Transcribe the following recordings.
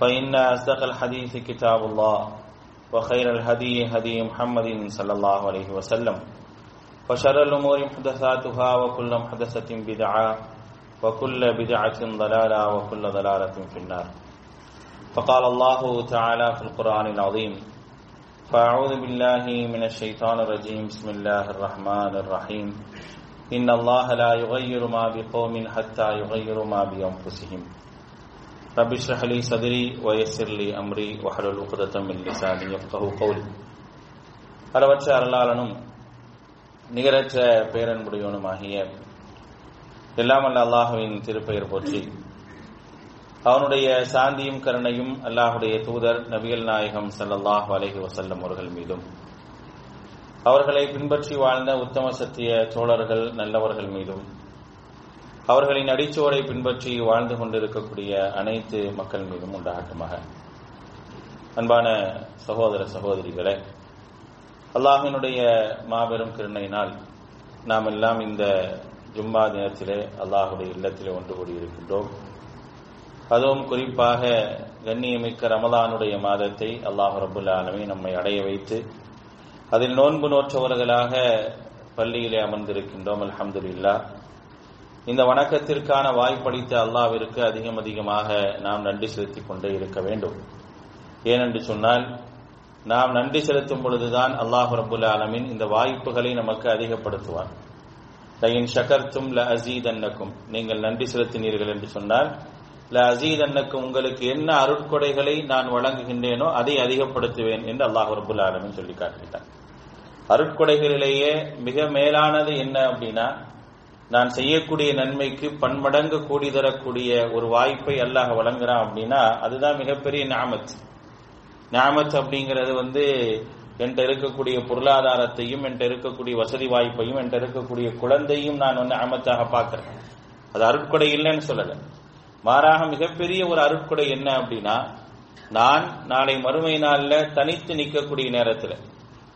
فإن أصدق الحديث كتاب الله وخير الهدي هدي محمد صلى الله عليه وسلم. وشر الأمور محدثاتها وكل محدثة بدعة وكل بدعة ضلالة وكل ضلالة في النار. فقال الله تعالى في القرآن العظيم فأعوذ بالله من الشيطان الرجيم بسم الله الرحمن الرحيم. إن الله لا يغير ما بقوم حتى يغيروا ما بأنفسهم. رب اشرح لي صدري ويسر لي أمري واحلل عقدة من لساني يفقهوا قولي அளவற்ற அருளாளனும் நிகரற்ற பேரன்புடையவனுமாகிய எல்லாம் அல்ல அல்லாஹுவின் திருப்பெயர் போற்றி அவனுடைய சாந்தியும் கருணையும் அல்லாஹுடைய தூதர் நபிகள் நாயகம் சல்லல்லாஹு அலஹி வசல்லம் அவர்கள் மீதும் அவர்களை பின்பற்றி வாழ்ந்த உத்தம சத்திய தோழர்கள் நல்லவர்கள் மீதும் அவர்களின் அடிச்சோரை பின்பற்றி வாழ்ந்து கொண்டிருக்கக்கூடிய அனைத்து மக்கள் மீதும் உண்டாகட்டுமாக. அன்பான சகோதர சகோதரிகளே அல்லாஹினுடைய மாபெரும் கிருணையினால் நாம் எல்லாம் இந்த ஜும்மா தினத்திலே அல்லாஹுடைய இல்லத்திலே ஒன்று கூடியிருக்கின்றோம். அதுவும் குறிப்பாக கண்ணியமிக்க ரமலானுடைய மாதத்தை அல்லாஹ் ரபுல் ஆலமி நம்மை அடைய வைத்து அதில் நோன்பு நோற்றவர்களாக பள்ளியிலே அமர்ந்திருக்கின்றோம் அலமதுல்லா இந்த வணக்கத்திற்கான வாய்ப்பளித்த அல்லாவிற்கு அதிகம் அதிகமாக நாம் நன்றி செலுத்திக் கொண்டே இருக்க வேண்டும். ஏனென்று சொன்னால் நாம் நன்றி செலுத்தும் பொழுதுதான் அல்லாஹ் ரபுல் ஆலமின் இந்த வாய்ப்புகளை நமக்கு அதிகப்படுத்துவார். லயின் ஷகர்த்தும் ல அசீதன்னக்கும். நீங்கள் நன்றி செலுத்தினீர்கள் என்று சொன்னால் ல அசீதன்னக்கும் உங்களுக்கு என்ன அருட்கொடைகளை நான் வழங்குகின்றேனோ அதை அதிகப்படுத்துவேன் என்று அல்லாஹ் ரபுல் ஆலமின் சொல்லி காட்டுகிறார் அருட்கொடைகளிலேயே மிக மேலானது என்ன அப்படின்னா நான் செய்யக்கூடிய நன்மைக்கு பன்மடங்கு கூடி தரக்கூடிய ஒரு வாய்ப்பை அல்லாஹ் வழங்குறான் அப்படின்னா அதுதான் மிகப்பெரிய ஞாமத் ஞாமத் அப்படிங்கிறது வந்து என்கிட்ட இருக்கக்கூடிய பொருளாதாரத்தையும் என்கிட்ட இருக்கக்கூடிய வசதி வாய்ப்பையும் என்கிட்ட இருக்கக்கூடிய குழந்தையும் நான் வந்து அமத்தாக பார்க்கிறேன். அது அருட்கொடை இல்லைன்னு சொல்லல. மாறாக மிகப்பெரிய ஒரு அருட்கொடை என்ன அப்படின்னா நான் நாளை மறுமை நாளில் தனித்து நிற்கக்கூடிய நேரத்தில்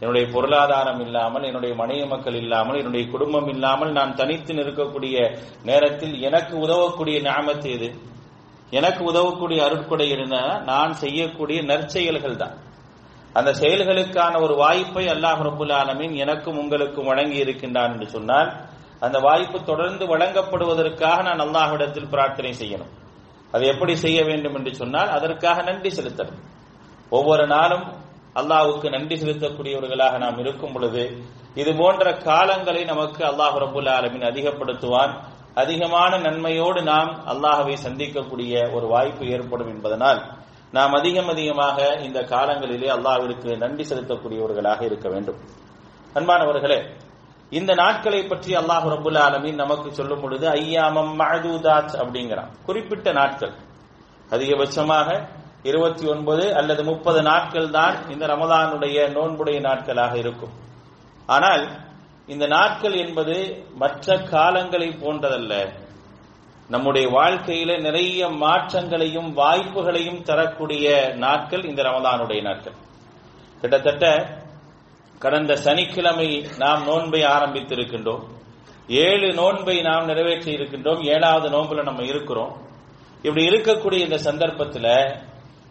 என்னுடைய பொருளாதாரம் இல்லாமல் என்னுடைய மனைவி மக்கள் இல்லாமல் என்னுடைய குடும்பம் இல்லாமல் நான் தனித்து நிற்கக்கூடிய நேரத்தில் எனக்கு உதவக்கூடிய ஞாபகத்து எது? எனக்கு உதவக்கூடிய அருட்கொடை என்ன? நான் செய்யக்கூடிய நற்செயல்கள் தான். அந்த செயல்களுக்கான ஒரு வாய்ப்பை அல்லாஹ் ரபுல் ஆலமின் எனக்கும் உங்களுக்கும் வழங்கி இருக்கின்றான் என்று சொன்னால் அந்த வாய்ப்பு தொடர்ந்து வழங்கப்படுவதற்காக நான் அல்லாஹ்விடத்தில் பிரார்த்தனை செய்யணும். அது எப்படி செய்ய வேண்டும் என்று சொன்னால் அதற்காக நன்றி செலுத்தணும். ஒவ்வொரு நாளும் அல்லாஹுக்கு நன்றி செலுத்தக்கூடியவர்களாக நாம் இருக்கும் பொழுது இது போன்ற காலங்களை நமக்கு அல்லாஹ் ரபுல் ஆலமின் அதிகப்படுத்துவான். அதிகமான நன்மையோடு நாம் அல்லாஹவை சந்திக்கக்கூடிய ஒரு வாய்ப்பு ஏற்படும் என்பதனால் நாம் அதிகம் அதிகமாக இந்த காலங்களிலே அல்லாஹிற்கு நன்றி செலுத்தக்கூடியவர்களாக இருக்க வேண்டும். அன்பானவர்களே இந்த நாட்களை பற்றி அல்லாஹ் ரபுல் ஆலமின் நமக்கு சொல்லும் பொழுது ஐயாமம் மஹதூதாத் அப்படிங்கிறான். குறிப்பிட்ட நாட்கள். அதிகபட்சமாக இருபத்தி ஒன்பது அல்லது முப்பது நாட்கள் தான் இந்த ரமதானுடைய நோன்புடைய நாட்களாக இருக்கும். ஆனால் இந்த நாட்கள் என்பது மற்ற காலங்களை போன்றதல்ல. நம்முடைய வாழ்க்கையில நிறைய மாற்றங்களையும் வாய்ப்புகளையும் தரக்கூடிய நாட்கள் இந்த ரமதானுடைய நாட்கள். கிட்டத்தட்ட கடந்த சனிக்கிழமை நாம் நோன்பை ஆரம்பித்திருக்கின்றோம். ஏழு நோன்பை நாம் நிறைவேற்றி இருக்கின்றோம் ஏழாவது நோன்புல நம்ம இருக்கிறோம். இப்படி இருக்கக்கூடிய இந்த சந்தர்ப்பத்தில்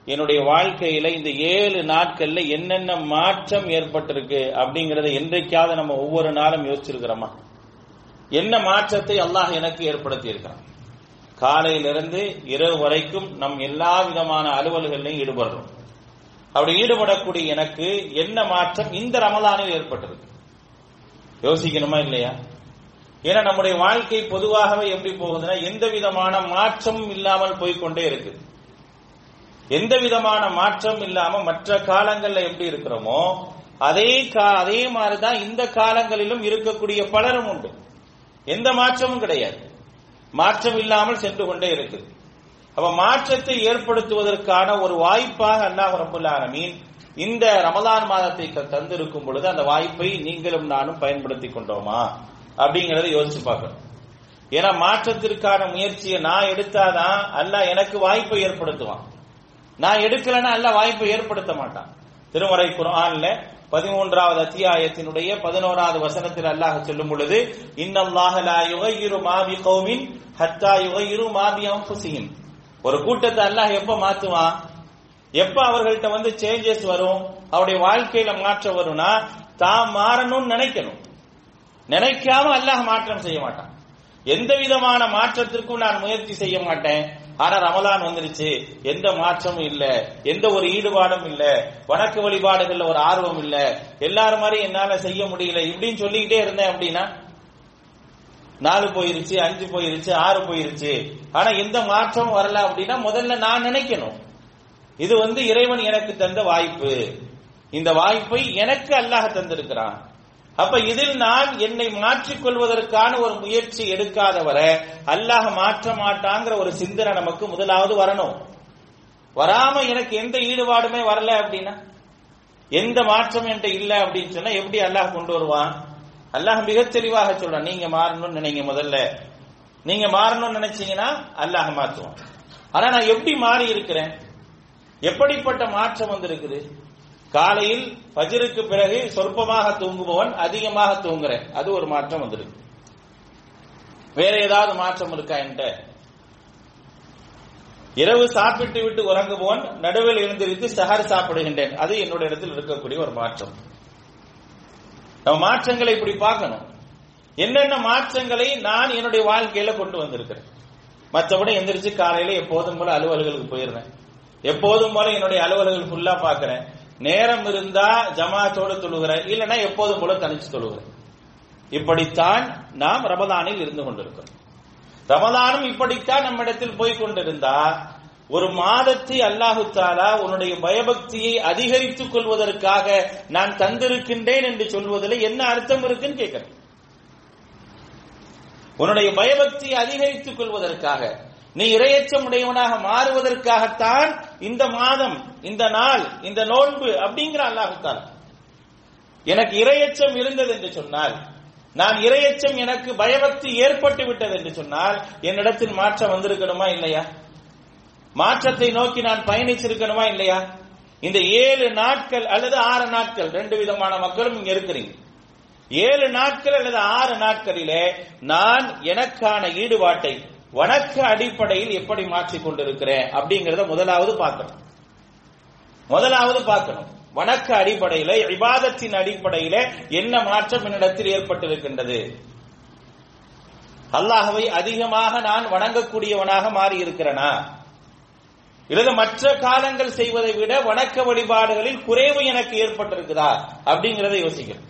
என்னுடைய வாழ்க்கையில இந்த ஏழு நாட்கள்ல என்னென்ன மாற்றம் ஏற்பட்டிருக்கு அப்படிங்கறத என்றைக்காவது நம்ம ஒவ்வொரு நாளும் யோசிச்சிருக்கிறோமா? என்ன மாற்றத்தை அல்லாஹ் எனக்கு ஏற்படுத்தி இருக்கிறான் காலையிலிருந்து இரவு வரைக்கும் நம் எல்லா விதமான அலுவல்களையும் ஈடுபடுறோம். அப்படி ஈடுபடக்கூடிய எனக்கு என்ன மாற்றம் இந்த ரமலானில் ஏற்பட்டிருக்கு? யோசிக்கணுமா இல்லையா? ஏன்னா நம்முடைய வாழ்க்கை பொதுவாகவே எப்படி போகுதுன்னா எந்த விதமான மாற்றமும் இல்லாமல் போய்கொண்டே இருக்குது. எந்த விதமான மாற்றம் இல்லாம மற்ற காலங்கள்ல எப்படி இருக்கிறோமோ அதே அதே மாதிரிதான் இந்த காலங்களிலும் இருக்கக்கூடிய பலரும் உண்டு. எந்த மாற்றமும் கிடையாது. மாற்றம் இல்லாமல் சென்று கொண்டே இருக்குது. அப்ப மாற்றத்தை ஏற்படுத்துவதற்கான ஒரு வாய்ப்பாக அல்லாஹ் ரபுல் ஆலமீன் இந்த ரமதான் மாதத்தை தந்திருக்கும் பொழுது அந்த வாய்ப்பை நீங்களும் நானும் பயன்படுத்தி கொண்டோமா? அப்படிங்கறத யோசிச்சு பார்க்கணும். ஏன்னா மாற்றத்திற்கான முயற்சியை நான் எடுத்தாதான் அல்லாஹ் எனக்கு வாய்ப்பை ஏற்படுத்துவான். நான் எடுக்கலன்னா அல்லாஹ் வாய்ப்பு ஏற்படுத்த மாட்டான். திருமறை குரான்ல பதிமூன்றாவது அத்தியாயத்தினுடைய பதினோராவது வசனத்தில் அல்லாஹ் சொல்லும் பொழுது இன்னல்லாஹ லா யுகையிரு மாபி கௌமின் ஹத்தா யுகையிரு மாபி அன்ஃபுசிஹிம் ஒரு கூட்டத்தை அல்லாஹ் எப்ப மாத்துவான்? எப்ப அவர்கள்ட்ட வந்து சேஞ்சஸ் வரும்? அவருடைய வாழ்க்கையில மாற்றம் வரும்னா தான் மாறணும்னு நினைக்கணும். நினைக்காம அல்லாஹ் மாற்றம் செய்ய மாட்டான். எந்த விதமான மாற்றத்திற்கும் நான் முயற்சி செய்ய மாட்டேன். ஆனா ரமலான் வந்துருச்சு. எந்த மாற்றமும் இல்ல. எந்த ஒரு ஈடுபாடும் இல்ல. வணக்க வழிபாடுகள்ல ஒரு ஆர்வம் இல்ல. எல்லாரும் மாதிரி என்னால செய்ய முடியல. இப்படின்னு சொல்லிக்கிட்டே இருந்தேன் அப்படின்னா நாலு போயிருச்சு அஞ்சு போயிருச்சு ஆறு போயிருச்சு. ஆனா எந்த மாற்றமும் வரல அப்படின்னா முதல்ல நான் நினைக்கணும். இது வந்து இறைவன் எனக்கு தந்த வாய்ப்பு. இந்த வாய்ப்பை எனக்கு அல்லாஹ் தந்திருக்கிறான். அப்ப இதில் நான் என்னை மாற்றிக் கொள்வதற்கான ஒரு முயற்சி எடுக்காத வரை அல்லாஹ் மாற்ற மாட்டாங்கிற ஒரு சிந்தனை நமக்கு முதலாவது வரணும். வராம எனக்கு எந்த ஈடுபாடுமே வரல அப்படின்னா? எந்த மாற்றம் என்கிட்ட இல்லை அப்படின்னு சொன்னா எப்படி அல்லாஹ் கொண்டு வருவான்? அல்லாஹ் மிக தெளிவாக சொல்றான் நீங்க மாறணும்னு நினைங்க முதல்ல. நீங்க மாறணும்னு நினைச்சீங்கன்னா அல்லாஹ் மாற்றுவான். ஆனா நான் எப்படி மாறி இருக்கிறேன் எப்படிப்பட்ட மாற்றம் வந்திருக்குது? காலையில் பஜிருக்கு பிறகு சொற்பமாக தூங்குபவன் அதிகமாக தூங்குறேன். அது ஒரு மாற்றம் வந்திருக்கு. வேற ஏதாவது மாற்றம் இருக்கா என்கிட்ட? இரவு சாப்பிட்டு விட்டு உறங்குபவன் நடுவில் எழுந்திருத்து சஹர் சாப்பிடுகின்றேன். அது என்னோட இடத்தில் இருக்கக்கூடிய ஒரு மாற்றம். நம்ம மாற்றங்களை இப்படி பார்க்கணும். என்னென்ன மாற்றங்களை நான் என்னுடைய வாழ்க்கையில கொண்டு வந்திருக்கிறேன்? மற்றபடி எந்திரிச்சு காலையில எப்போதும் போல அலுவலர்களுக்கு போயிடுறேன் எப்போதும் போல என்னுடைய அலுவலர்கள் ஃபுல்லா பாக்குறேன் நேரம் இருந்தா ஜமாத்தோடு தொழுகிறேன் இல்லைன்னா எப்போதும் போல தனிச்சு தொழுகிறேன் இப்படித்தான் நாம் ரமதானில் இருந்து கொண்டிருக்கிறோம். ரமதானும் இப்படித்தான் நம்மிடத்தில் போய் கொண்டிருந்தா ஒரு மாதத்தை அல்லாஹு தாலா உன்னுடைய பயபக்தியை அதிகரித்துக் கொள்வதற்காக நான் தந்திருக்கின்றேன் என்று சொல்வதில் என்ன அர்த்தம் இருக்குன்னு கேட்கிறேன். உன்னுடைய பயபக்தியை அதிகரித்துக் கொள்வதற்காக நீ இரையச்சம் உடையவனாக மாறுவதற்காகத்தான் இந்த மாதம் இந்த நாள் இந்த நோன்பு அப்படிங்கிற அல்லாஹுத்தான் எனக்கு இரையச்சம் இருந்தது என்று சொன்னால் நான் இரையச்சம் எனக்கு பயபக்தி ஏற்பட்டு விட்டது என்று சொன்னால் என்னிடத்தில் மாற்றம் வந்திருக்கணுமா இல்லையா? மாற்றத்தை நோக்கி நான் பயணிச்சிருக்கணுமா இல்லையா? இந்த ஏழு நாட்கள் அல்லது ஆறு நாட்கள் ரெண்டு விதமான மக்களும் இங்க இருக்கிறீங்க. ஏழு நாட்கள் அல்லது ஆறு நாட்களிலே நான் எனக்கான ஈடுபாட்டை வணக்க அடிப்படையில் எப்படி மாற்றிக் கொண்டிருக்கிறேன் அப்படிங்கறத முதலாவது பார்க்கணும். முதலாவது பார்க்கணும். வணக்க அடிப்படையில விவாதத்தின் அடிப்படையில என்ன மாற்றம் என்னிடத்தில் ஏற்பட்டிருக்கின்றது? அல்லாஹவை அதிகமாக நான் வணங்கக்கூடியவனாக மாறி இருக்கிறனா இல்லது மற்ற காலங்கள் செய்வதை விட வணக்க வழிபாடுகளில் குறைவு எனக்கு ஏற்பட்டிருக்குதா? அப்படிங்கிறத யோசிக்கணும்.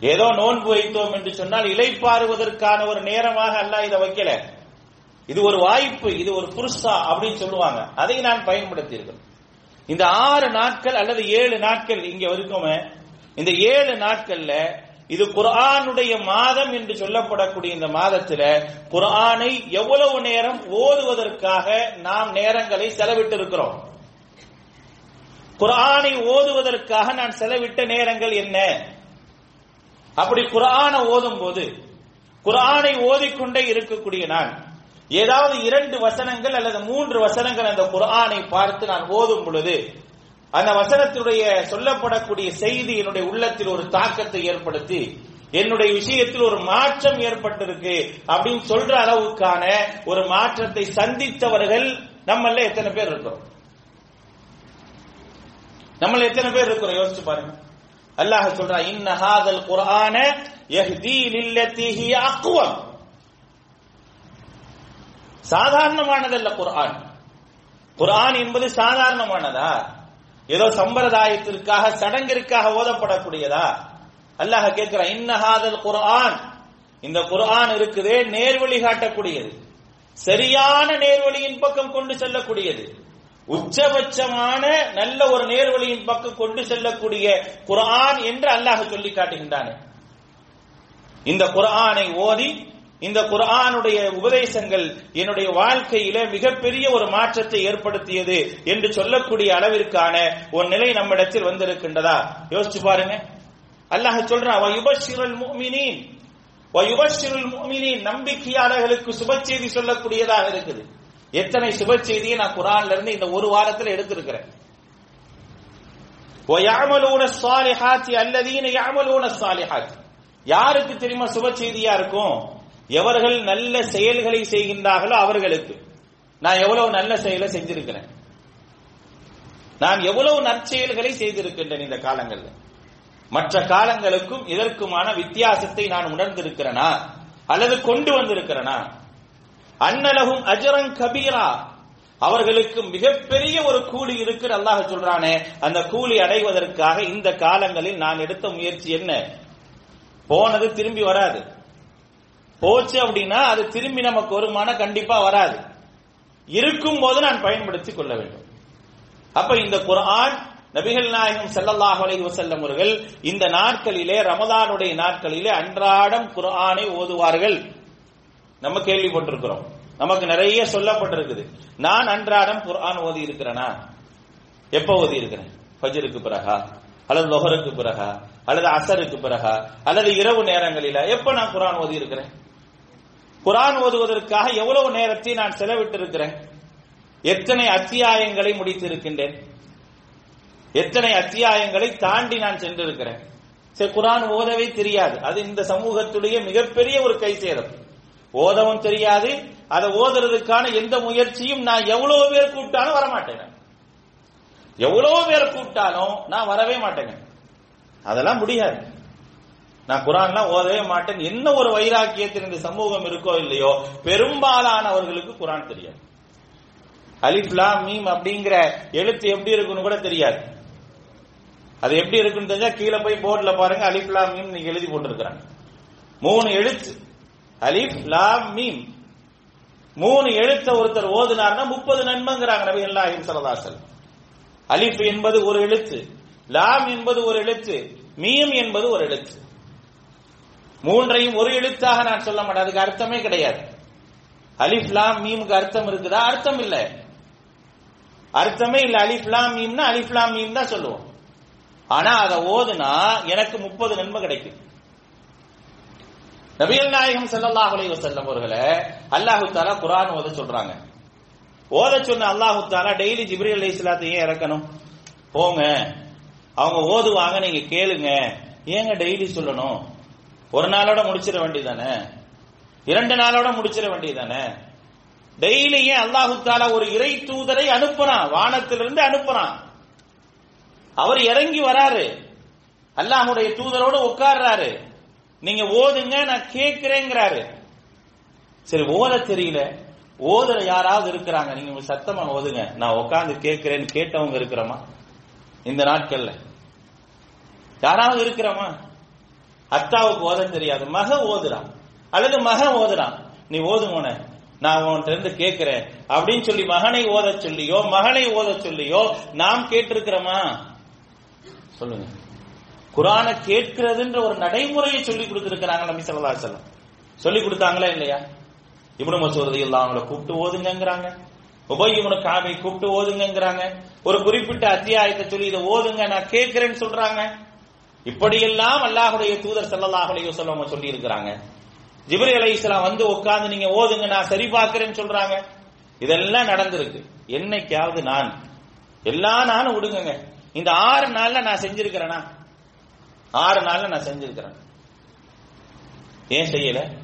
ஏதோ நோன்பு வைத்தோம் என்று சொன்னால் இலைப்பாறுவதற்கான ஒரு நேரமாக அல்ல இதை வைக்கல. இது ஒரு வாய்ப்பு இது ஒரு புருஷா அப்படின்னு சொல்லுவாங்க. அதை நான் பயன்படுத்தி இந்த ஆறு நாட்கள் அல்லது ஏழு நாட்கள் இங்க இருக்குமே இந்த ஏழு நாட்கள்ல இது குரானுடைய மாதம் என்று சொல்லப்படக்கூடிய இந்த மாதத்துல குரானை எவ்வளவு நேரம் ஓதுவதற்காக நாம் நேரங்களை செலவிட்டு இருக்கிறோம் குரானை ஓதுவதற்காக நான் செலவிட்ட நேரங்கள் என்ன? அப்படி குரானை ஓதும் போது குரானை ஓதிக்கொண்டே இருக்கக்கூடிய நான் ஏதாவது இரண்டு வசனங்கள் அல்லது மூன்று வசனங்கள் அந்த குரானை பார்த்து நான் ஓதும் பொழுது அந்த வசனத்தினுடைய சொல்லப்படக்கூடிய செய்தி என்னுடைய உள்ளத்தில் ஒரு தாக்கத்தை ஏற்படுத்தி என்னுடைய விஷயத்தில் ஒரு மாற்றம் ஏற்பட்டிருக்கு அப்படின்னு சொல்ற அளவுக்கான ஒரு மாற்றத்தை சந்தித்தவர்கள் நம்மள எத்தனை பேர் இருக்கிறோம் நம்மள எத்தனை பேர் இருக்கிறோம்? யோசிச்சு பாருங்க. அல்லாஹ் சொல்றா இன்ன ஹாதல் குர்ஆன யஹ்தி லில்லதி ஹிய அக்வம். சாதாரணமானதல்ல குர்ஆன். குர்ஆன் என்பது சாதாரணமானதா? ஏதோ சம்பிரதாயத்திற்காக சடங்கிற்காக ஓதப்படக்கூடியதா? அல்லாஹ் கேட்கிறான் இன்ன ஹாதல் குர்ஆன். இந்த குர்ஆன் இருக்குதே நேர்வழி காட்டக்கூடியது. சரியான நேர்வழியின் பக்கம் கொண்டு செல்லக்கூடியது. உச்சபட்சமான நல்ல ஒரு நேர்வழியின் பக்கம் கொண்டு செல்லக்கூடிய குரான் என்று அல்லாஹ் சொல்லி காட்டுகின்றான். இந்த குரானை ஓதி இந்த குரானுடைய உபதேசங்கள் என்னுடைய வாழ்க்கையில மிகப்பெரிய ஒரு மாற்றத்தை ஏற்படுத்தியது என்று சொல்லக்கூடிய அளவிற்கான ஒரு நிலை நம்மிடத்தில் வந்திருக்கின்றதா? யோசிச்சு பாருங்க. அல்லாஹ் சொல்றான் நம்பிக்கையாளர்களுக்கு சுப செய்தி சொல்லக்கூடியதாக இருக்குது. எத்தனை சுப செய்தியை நான் குரான்ல இருந்து இந்த ஒரு வாரத்தில் எடுத்திருக்கிறேன். யாருக்கு தெரியுமா சுப செய்தியா இருக்கும்? எவர்கள் நல்ல செயல்களை செய்கின்றார்களோ அவர்களுக்கு. நான் எவ்வளவு நல்ல செயலை செஞ்சிருக்கிறேன். நான் எவ்வளவு நற்செயல்களை செய்திருக்கின்றேன் இந்த காலங்களில். மற்ற காலங்களுக்கும் இதற்குமான வித்தியாசத்தை நான் உணர்ந்திருக்கிறேனா? அல்லது கொண்டு வந்திருக்கிறேனா? அன்னலகும் அஜரங் கபீரா. அவர்களுக்கு மிகப்பெரிய ஒரு கூலி இருக்கு அல்லாஹ் சொல்றானே. அந்த கூலி அடைவதற்காக இந்த காலங்களில் நான் எடுத்த முயற்சி என்ன? போனது திரும்பி வராது. போச்சு அப்படின்னா அது திரும்பி நமக்கு வருமான கண்டிப்பா வராது. இருக்கும் போது நான் பயன்படுத்தி கொள்ள வேண்டும். அப்ப இந்த குரான் நபிகள் நாயகம் செல்லல்லாஹ் செல்லும் அவர்கள் இந்த நாட்களிலே ரமதானுடைய நாட்களிலே அன்றாடம் குர்ஆனை ஓதுவார்கள். நம்ம கேள்விப்பட்டிருக்கிறோம். நமக்கு நிறைய சொல்லப்பட்டிருக்குது. நான் அன்றாடம் குர்ஆன் ஓதி இருக்கிறேனா எப்ப ஓதி இருக்கிறேன் ஃபஜருக்கு பிறகா? அல்லது லொஹருக்கு பிறகா? அல்லது அசருக்கு பிறகா? அல்லது இரவு நேரங்களில? எப்ப நான் குரான் ஓதி இருக்கிறேன் குரான் ஓதுவதற்காக எவ்வளவு நேரத்தை நான் செலவிட்டிருக்கிறேன்? எத்தனை அத்தியாயங்களை முடித்து இருக்கின்றேன் எத்தனை அத்தியாயங்களை தாண்டி நான் சென்றிருக்கிறேன்? சரி குரான் ஓதவே தெரியாது. அது இந்த சமூகத்துடைய மிகப்பெரிய ஒரு கை சேதம் ஓதவும் தெரியாது. அதை ஓதுறதுக்கான எந்த முயற்சியும் நான் எவ்வளவு பேர் கூப்பிட்டாலும் வரமாட்டேன் எவ்வளவு பேர் கூப்பிட்டாலும் நான் வரவே மாட்டேங்க. அதெல்லாம் முடியாது. நான் குரான்லாம் ஓதவே மாட்டேன். என்ன ஒரு வைராக்கியத்தில் இந்த சமூகம் இருக்கோ இல்லையோ பெரும்பாலானவர்களுக்கு குரான் தெரியாது. அலிப்லா மீம் அப்படிங்கிற எழுத்து எப்படி இருக்குன்னு கூட தெரியாது. அது எப்படி இருக்குன்னு தெரிஞ்சா கீழே போய் போர்டில் பாருங்க அலிப்லா மீம் நீங்க எழுதி போட்டிருக்கிறாங்க. மூணு எழுத்து. அலிஃப் லாம் மீம். மூணு எழுத்த ஒருத்தர் ஓதுனார்னா முப்பது நன்மைங்கிறாங்க நபி அல்லாஹிம் சரதாசல் அலிஃப் என்பது ஒரு எழுத்து லாம் என்பது ஒரு எழுத்து மீம் என்பது ஒரு எழுத்து. மூன்றையும் ஒரு எழுத்தாக நான் சொல்ல மாட்டேன் அதுக்கு அர்த்தமே கிடையாது. அலிஃப் லாம் மீமுக்கு அர்த்தம் இருக்குதா? அர்த்தம் இல்ல. அர்த்தமே இல்ல. அலிஃப் லாம் மீம்னா அலிஃப் லாம் மீம் தான் சொல்லுவோம். ஆனா அதை ஓதுனா எனக்கு முப்பது நன்மை கிடைக்கும். நபிகள் நாயகம் செல்லல்லாஹ் அலைஹி வஸல்லம் அவர்களை அல்லாஹு தாலா குரான் ஓத சொல்றாங்க. ஓத சொன்ன அல்லாஹு தாலா டெய்லி ஜிப்ரி அலி இஸ்லாத்தையும் இறக்கணும்? போங்க. அவங்க ஓதுவாங்க நீங்க கேளுங்க. ஏங்க டெய்லி சொல்லணும்? ஒரு நாளோட முடிச்சிட வேண்டியதானே இரண்டு நாளோட முடிச்சிட வேண்டியதானே டெய்லி ஏன் அல்லாஹு தாலா ஒரு இறை தூதரை அனுப்புறான்? வானத்திலிருந்து அனுப்புறான். அவர் இறங்கி வராரு. அல்லாஹுடைய தூதரோடு உட்கார்றாரு. நீங்க ஓதுங்க நான் கேட்கிறேங்கிறாரு. சரி ஓத தெரியல. ஓதுற யாராவது இருக்கிறாங்க நீங்க சத்தமா ஓதுங்க. நான் உட்காந்து கேட்கிறேன்னு கேட்டவங்க இருக்கிறோமா? இந்த நாட்கள்ல. யாராவது இருக்கிறோமா? அத்தாவுக்கு ஓத தெரியாது. மக ஓதுறான். அல்லது மக ஓதுறான். நீ ஓதுமோன நான் உன்கிட்ட இருந்து கேட்கிறேன். அப்படின்னு சொல்லி மகனை ஓத சொல்லியோ மகனை ஓத சொல்லியோ நாம் கேட்டிருக்கிறோமா? சொல்லுங்க. குரானை கேட்கிறதுன்ற ஒரு நடைமுறையை சொல்லி கொடுத்திருக்கிறாங்க நபி சல்லா செல்லம் சொல்லி கொடுத்தாங்களா இல்லையா? இப்னு மசூத் இல்ல அவங்கள கூப்பிட்டு ஓதுங்கிறாங்க உபய் இப்னு கூப்பிட்டு ஓதுங்கிறாங்க ஒரு குறிப்பிட்ட அத்தியாயத்தை சொல்லி இதை ஓதுங்க நான் கேட்கிறேன்னு சொல்றாங்க. இப்படியெல்லாம் அல்லாஹுடைய தூதர் செல்லல்லாஹுடைய சொல்லவங்க சொல்லி இருக்கிறாங்க ஜிப்ரீல் இஸ்லாம் வந்து உட்கார்ந்து நீங்க ஓதுங்க நான் சரி பார்க்கிறேன்னு சொல்றாங்க. இதெல்லாம் நடந்திருக்கு. என்னைக்காவது நான் எல்லா நானும் விடுங்க இந்த ஆறு நாள்ல நான் செஞ்சிருக்கிறேனா? ஆறு நாள்ல நான் செஞ்சிருக்கிறேன். ஏன் செய்யல?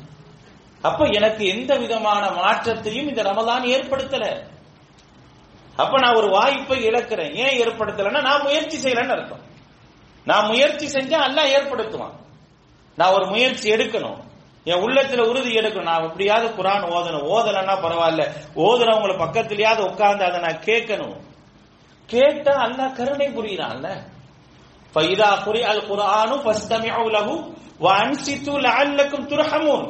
அப்ப எனக்கு எந்த விதமான மாற்றத்தையும் இந்த ரமதான் ஏற்படுத்தல. அப்ப நான் ஒரு வாய்ப்பை இழக்கிறேன். ஏன் ஏற்படுத்தலைன்னா நான் முயற்சி செய்யலன்னு அர்த்தம். நான் முயற்சி செஞ்சா அல்லாஹ் ஏற்படுத்துவான். நான் ஒரு முயற்சி எடுக்கணும். என் உள்ளத்துல உறுதி எடுக்கணும். நான் எப்படியாவது குரான் ஓதணும். ஓதலன்னா பரவாயில்ல. ஓதுறவங்களை பக்கத்திலேயாவது உட்கார்ந்து அதை நான் கேட்கணும். கேட்டா அல்ல கருணை புரியுறான்ல. فإذا قرئ القرآن فاستمعوا له وأنصتوا لعلكم ترحمون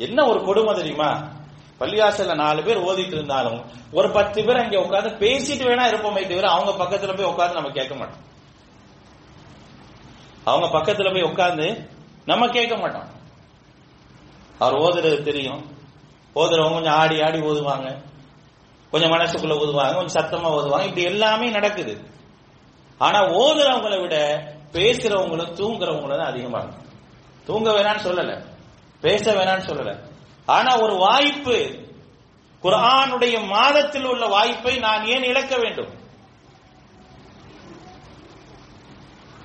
என்ன ஒரு கொடுமை தெரியுமா பள்ளிவாசல்ல நாலு பேர் ஓதிட்டு இருந்தாலும் ஒரு பத்து பேர் அங்க உட்கார்ந்து பேசிட்டு வேணா இருப்போமே தவிர அவங்க பக்கத்துல போய் உட்கார்ந்து நம்ம கேட்க மாட்டோம் அவங்க பக்கத்துல போய் உட்கார்ந்து நம்ம கேட்க மாட்டோம் அவர் ஓதுறது தெரியும் ஓதுறவங்க கொஞ்சம் ஆடி ஆடி ஓதுவாங்க கொஞ்சம் மனசுக்குள்ள ஓதுவாங்க கொஞ்சம் சத்தமா ஓதுவாங்க இப்படி எல்லாமே நடக்குது ஆனா ஓதுறவங்களை விட பேசுறவங்களும் தூங்குறவங்களும் தான் அதிகமா இருக்கு. தூங்க வேணாம்னு சொல்லல. பேச வேணாம்னு சொல்லல. ஆனா ஒரு வாய்ப்பு குரானுடைய மாதத்தில் உள்ள வாய்ப்பை நான் ஏன் இழக்க வேண்டும்?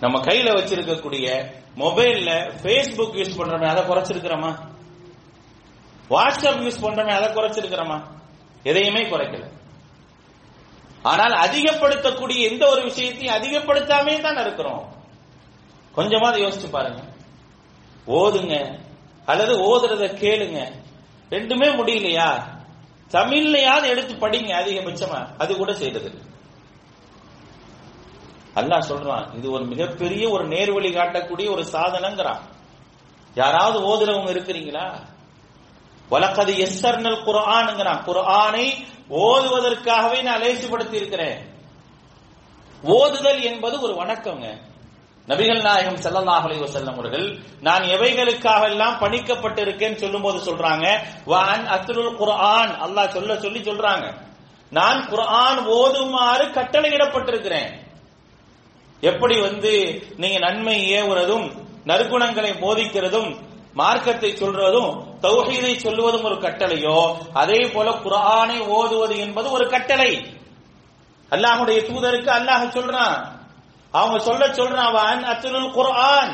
நம்ம கையில வச்சிருக்கக்கூடிய மொபைல்ல ஃபேஸ்புக் யூஸ் பண்றோமே அதை குறைச்சிருக்கிறோமா? வாட்ஸ்அப் யூஸ் பண்றோமே அதை குறைச்சிருக்கிறோமா? எதையுமே குறைக்கல. ஆனால் அதிகப்படுத்தக்கூடிய எந்த ஒரு விஷயத்தையும் அதிகப்படுத்தாமே தான் இருக்கிறோம். கொஞ்சமாவது யோசிச்சு பாருங்க. ஓதுங்க அல்லது ஓதுறத கேளுங்க. ரெண்டுமே முடியலையா? தமிழ்லையாவது எடுத்து படிங்க அதிகபட்சமா. அது கூட செய்தது. இல்ல. அல்லாஹ் சொல்றான் இது ஒரு மிகப்பெரிய ஒரு நேர்வழி காட்டக்கூடிய ஒரு சாதனங்கிறான். யாராவது ஓதுறவங்க இருக்கிறீங்களா? வலக்கது எஸ்ஸர்னல் குரானுங்கிறான் குரானை ஓதுவதற்காகவே நான் லேசுபடுத்தி இருக்கிறேன் ஓதுதல் என்பது ஒரு வணக்கங்க. நபிகள் நாயகம் ஸல்லல்லாஹு அலைஹி வஸல்லம் அவர்கள் நான் எவைகளுக்காக எல்லாம் பணிக்கப்பட்டிருக்கேன்? சொல்லும்போது சொல்றாங்க வான் அத்ருல் குர்ஆன். அல்லாஹ் சொல்ல சொல்லி சொல்றாங்க. நான் குர்ஆன் ஓதுமாறு கட்டளையிடப்பட்டிருக்கிறேன். எப்படி வந்து நீங்க நன்மை ஏவுறதும் நற்குணங்களை போதிக்கிறதும் மார்க்கத்தை சொல்றதும் தௌஹீதை சொல்லுவதும் ஒரு கட்டளையோ அதே போல குரானை ஓதுவது என்பது ஒரு கட்டளை. அல்லாஹ்வுடைய தூதருக்கு அல்லாஹ் சொல்றான். அவங்க சொல்ல சொல்றான் அவன் அத்துலுல் குர்ஆன்.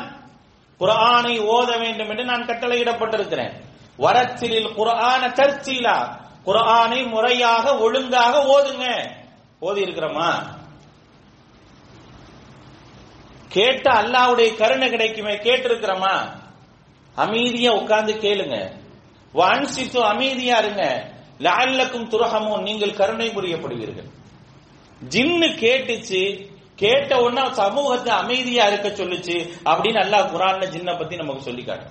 குர்ஆனை ஓத வேண்டும் என்று நான் கட்டளையிடப்பட்டிருக்கிறேன். வரத்திலில் குர்ஆன தர்சீலா. குர்ஆனை முறையாக ஒழுங்காக ஓதுங்க. ஓதி இருக்கிறோமா கேட்ட அல்லாஹ்வுடைய கருணை கிடைக்குமே கேட்டிருக்கிறோமா? அமைதியா உட்கார்ந்து கேளுங்க வான்சித்து அமைதியா இருங்க லஅல்லக்கும் துரஹமூன் நீங்கள் கருணை புரியப்படுவீர்கள் ஜின்னு கேட்டுச்சு கேட்ட உடனே சமூகத்தை அமைதியா இருக்க சொல்லுச்சு அப்படின்னு அல்லாஹ் குரான்ல ஜின்ன பத்தி நமக்கு சொல்லி காட்டு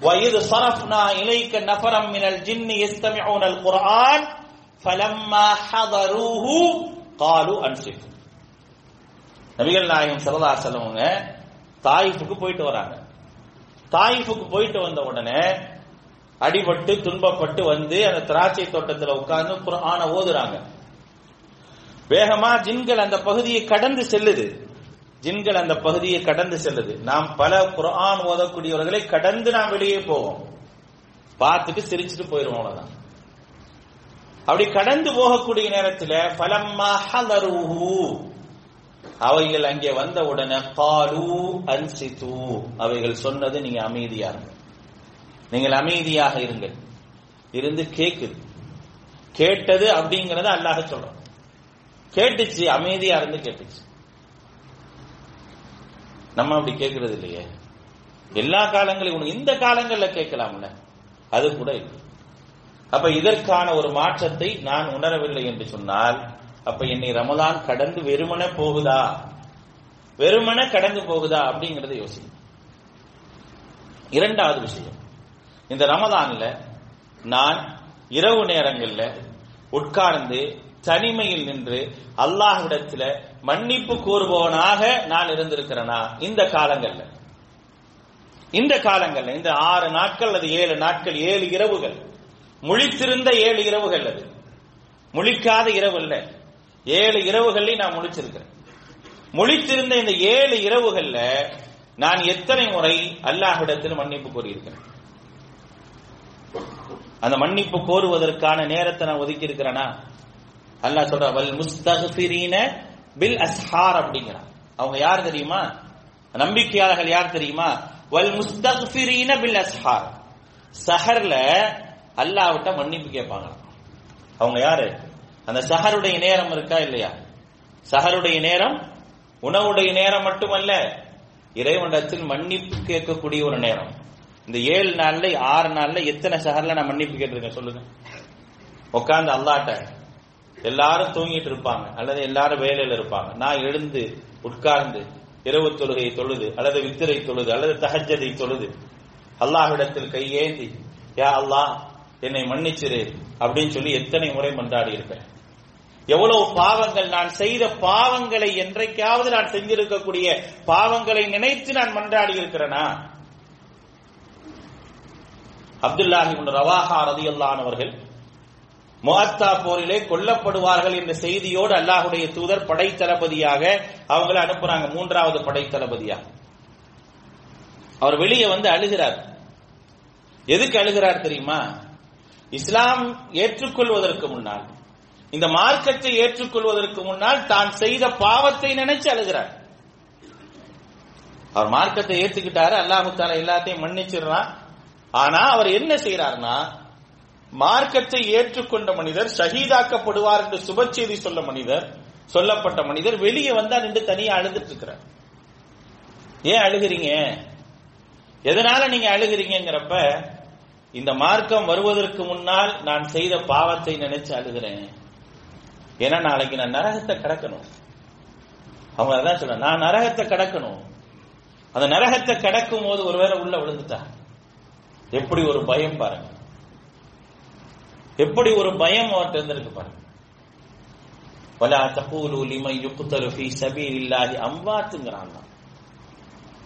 وَإِذْ صَرَفْنَا إِلَيْكَ نَفَرًا مِنَ الْجِنِّ يَسْتَمِعُونَ الْقُرْآنَ فَلَمَّا حَضَرُوهُ قَالُوا أَنصِتُوا நபிகள் நாயகம் ஸல்லல்லாஹு அலைஹி வஸல்லம் தாயிஃபுக்கு போயிட்டு வராங்க தாயிஃபுக்கு போயிட்டு வந்த உடனே அடிபட்டு துன்பப்பட்டு வந்து அந்த திராட்சை தோட்டத்துல உட்கார்ந்து குர்ஆனை ஓதுறாங்க. வேகமா ஜின்கள் அந்த பகுதியை கடந்து செல்லுது. ஜின்கள் அந்த பகுதியை கடந்து செல்லுது. நாம் பல குரான் ஓதக்கூடியவர்களை கடந்து நாம் வெளியே போவோம். பார்த்துட்டு சிரிச்சுட்டு போயிருவோம் அவ்வளவுதான். அப்படி கடந்து போகக்கூடிய நேரத்தில் பலம்மா ஹலருஹு அவைகள் அங்கே வந்த உடனே காலு அன்சித்து. அவைகள் சொன்னது நீங்க அமைதியா இருங்க. நீங்கள் அமைதியாக இருங்கள். இருந்து கேக்குது. கேட்டது அப்படிங்கறத அல்லாஹ் சொல்றோம் கேட்டுச்சு அமைதியா இருந்து கேட்டுச்சு. நம்ம அப்படி கேட்கறது இல்லையே. எல்லா காலங்களையும் உனக்கு இந்த காலங்கள்ல கேட்கலாம்ல. அது கூட இல்லை. அப்ப இதற்கான ஒரு மாற்றத்தை நான் உணரவில்லை என்று சொன்னால் அப்ப என்னை ரமலான் கடந்து வெறுமனே போகுதா? வெறுமனே கடந்து போகுதா அப்படிங்கறத யோசிக்கும் இரண்டாவது விஷயம் இந்த ரமதான்ல நான் இரவு நேரங்கள்ல உட்கார்ந்து தனிமையில் நின்று அல்லாஹ்விடத்துல மன்னிப்பு கூறுபவனாக நான் இருந்திருக்கிறேனா? இந்த காலங்கள்ல. இந்த காலங்கள்ல இந்த ஆறு நாட்கள் அல்லது ஏழு நாட்கள் ஏழு இரவுகள். முழித்திருந்த ஏழு இரவுகள் அது. முழிக்காத இரவு இல்லை. ஏழு இரவுகள்லையும் நான் முழிச்சிருக்கிறேன். முழித்திருந்த இந்த ஏழு இரவுகள்ல நான் எத்தனை முறை அல்லாஹிடத்தில் மன்னிப்பு கோரியிருக்கிறேன்? அந்த மன்னிப்பு கோருவதற்கான நேரத்தை நான் ஒதுக்கி இருக்கிறேனா அல்லாஹ் சொல்ற வல் முஸ்தக்ஃபிரீன பில் அஸ்ஹார் அப்படிங்கிறான். அவங்க யார் தெரியுமா? நம்பிக்கையாளர்கள் யார் தெரியுமா? வல் முஸ்தக்ஃபிரீன பில் அஸ்ஹார் சஹர்ல அல்லாஹ்விட்ட மன்னிப்பு கேட்பாங்க அவங்க யாரு? அந்த சஹருடைய நேரம் இருக்கா இல்லையா? சஹருடைய நேரம் உணவுடைய நேரம் மட்டுமல்ல இறைவனிடத்தில் மன்னிப்பு கேட்கக்கூடிய ஒரு நேரம். இந்த ஏழு நாள்ல ஆறு நாள்ல எத்தனை சஹர்ல நான் மன்னிப்பு கேட்டிருக்கேன் சொல்லுங்க. உட்கார்ந்து அல்லாட்ட எல்லாரும் தூங்கிட்டு இருப்பாங்க அல்லது எல்லாரும் வேலையில இருப்பாங்க. நான் எழுந்து உட்கார்ந்து இரவு தொழுகை தொழுது அல்லது வித்திரை தொழுது அல்லது தஹஜதை தொழுது அல்லாஹ்விடத்தில் கையேந்தி யா அல்லாஹ் என்னை மன்னிச்சிரு அப்படின்னு சொல்லி எத்தனை முறை மன்றாடி இருப்பேன் எவ்வளவு பாவங்கள் நான் செய்த பாவங்களை என்றைக்காவது நான் செஞ்சிருக்கக்கூடிய பாவங்களை நினைத்து நான் மன்றாடி இருக்கிறேனா? அப்துல்லாஹி ரவாஹா ரதியுல்லானவர்கள் முகத்தா போரிலே கொல்லப்படுவார்கள் என்ற செய்தியோடு அல்லாஹுடைய தூதர் படை தளபதியாக அவங்களை அனுப்புறாங்க மூன்றாவது படை தளபதியாக அவர் வெளியே வந்து அழுகிறார். எதுக்கு அழுகிறார் தெரியுமா? இஸ்லாம் ஏற்றுக்கொள்வதற்கு முன்னால் இந்த மார்க்கத்தை ஏற்றுக்கொள்வதற்கு முன்னால் தான் செய்த பாவத்தை நினைச்சு அழுகிறார். அவர் மார்க்கத்தை ஏத்துக்கிட்டாரு அல்லாஹு எல்லாத்தையும் மன்னிச்சிடுறான். ஆனா அவர் என்ன செய்யறாருன்னா மார்க்கத்தை ஏற்றுக்கொண்ட மனிதர் ஷஹீதாக்கப்படுவார் என்று சுப செய்தி சொல்ல மனிதர் சொல்லப்பட்ட மனிதர் வெளியே வந்தா நின்று தனியா அழுதுட்டு இருக்கிறார் ஏன் அழுகிறீங்க? எதனால நீங்க அழுகிறீங்கிறப்ப இந்த மார்க்கம் வருவதற்கு முன்னால் நான் செய்த பாவத்தை நினைச்சு அழுகிறேன். ஏன்னா நாளைக்கு நான் நரகத்தை கடக்கணும். அவங்க அதான் சொல்ற நான் நரகத்தை கடக்கணும். அந்த நரகத்தை கடக்கும் போது ஒருவேளை உள்ள விழுந்துட்டா? எப்படி ஒரு பயம் பாருங்க. எப்படி ஒரு பயம் அவர்கிட்ட இருந்திருக்கு பாருங்க. வலா தகூலு லிமன் யுக்தலு சபீர் இல்லாதி அம்வாத்துங்கறான்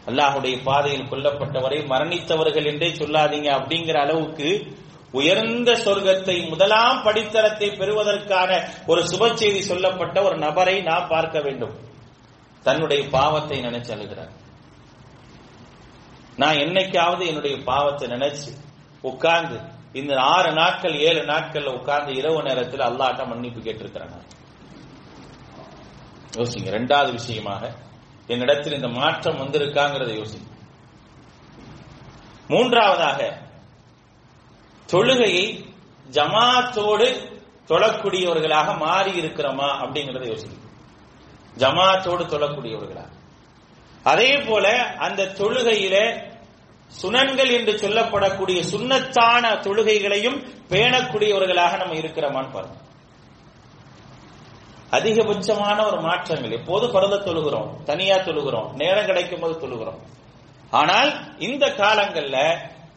அல்லாஹுடைய பாதையில் கொல்லப்பட்டவரை மரணித்தவர்கள் என்றே சொல்லாதீங்க அப்படிங்கிற அளவுக்கு உயர்ந்த சொர்க்கத்தை முதலாம் படித்தரத்தை பெறுவதற்கான ஒரு சுப செய்தி சொல்லப்பட்ட ஒரு நபரை நாம் பார்க்க வேண்டும். தன்னுடைய பாவத்தை நினைச்சு அழுகிறார். நான் என்னைக்காவது என்னுடைய பாவத்தை நினைச்சு உட்கார்ந்து இந்த ஆறு நாட்கள் ஏழு நாட்கள்ல உட்கார்ந்து இரவு நேரத்தில் அல்லாட்ட மன்னிப்பு கேட்டிருக்கிறேன் யோசிங்க ரெண்டாவது விஷயமாக என்னிடத்தில் இந்த மாற்றம் வந்திருக்காங்கிறத யோசிங்க. மூன்றாவதாக தொழுகையை ஜமாத்தோடு தொழக்கூடியவர்களாக மாறி இருக்கிறோமா அப்படிங்கறத யோசிங்க ஜமாத்தோடு தொழக்கூடியவர்களாக. அதே போல அந்த தொழுகையில சுனன்கள் என்று சொல்லப்படக்கூடிய சுண்ணத்தான தொழுகைகளையும் பேணக்கூடியவர்களாக நம்ம இருக்கிறோமான்னு பாருங்க. அதிகபட்சமான ஒரு மாற்றங்கள் எப்போது பரத தொழுகிறோம் தனியா தொழுகிறோம் நேரம் கிடைக்கும் போது தொழுகிறோம். ஆனால் இந்த காலங்கள்ல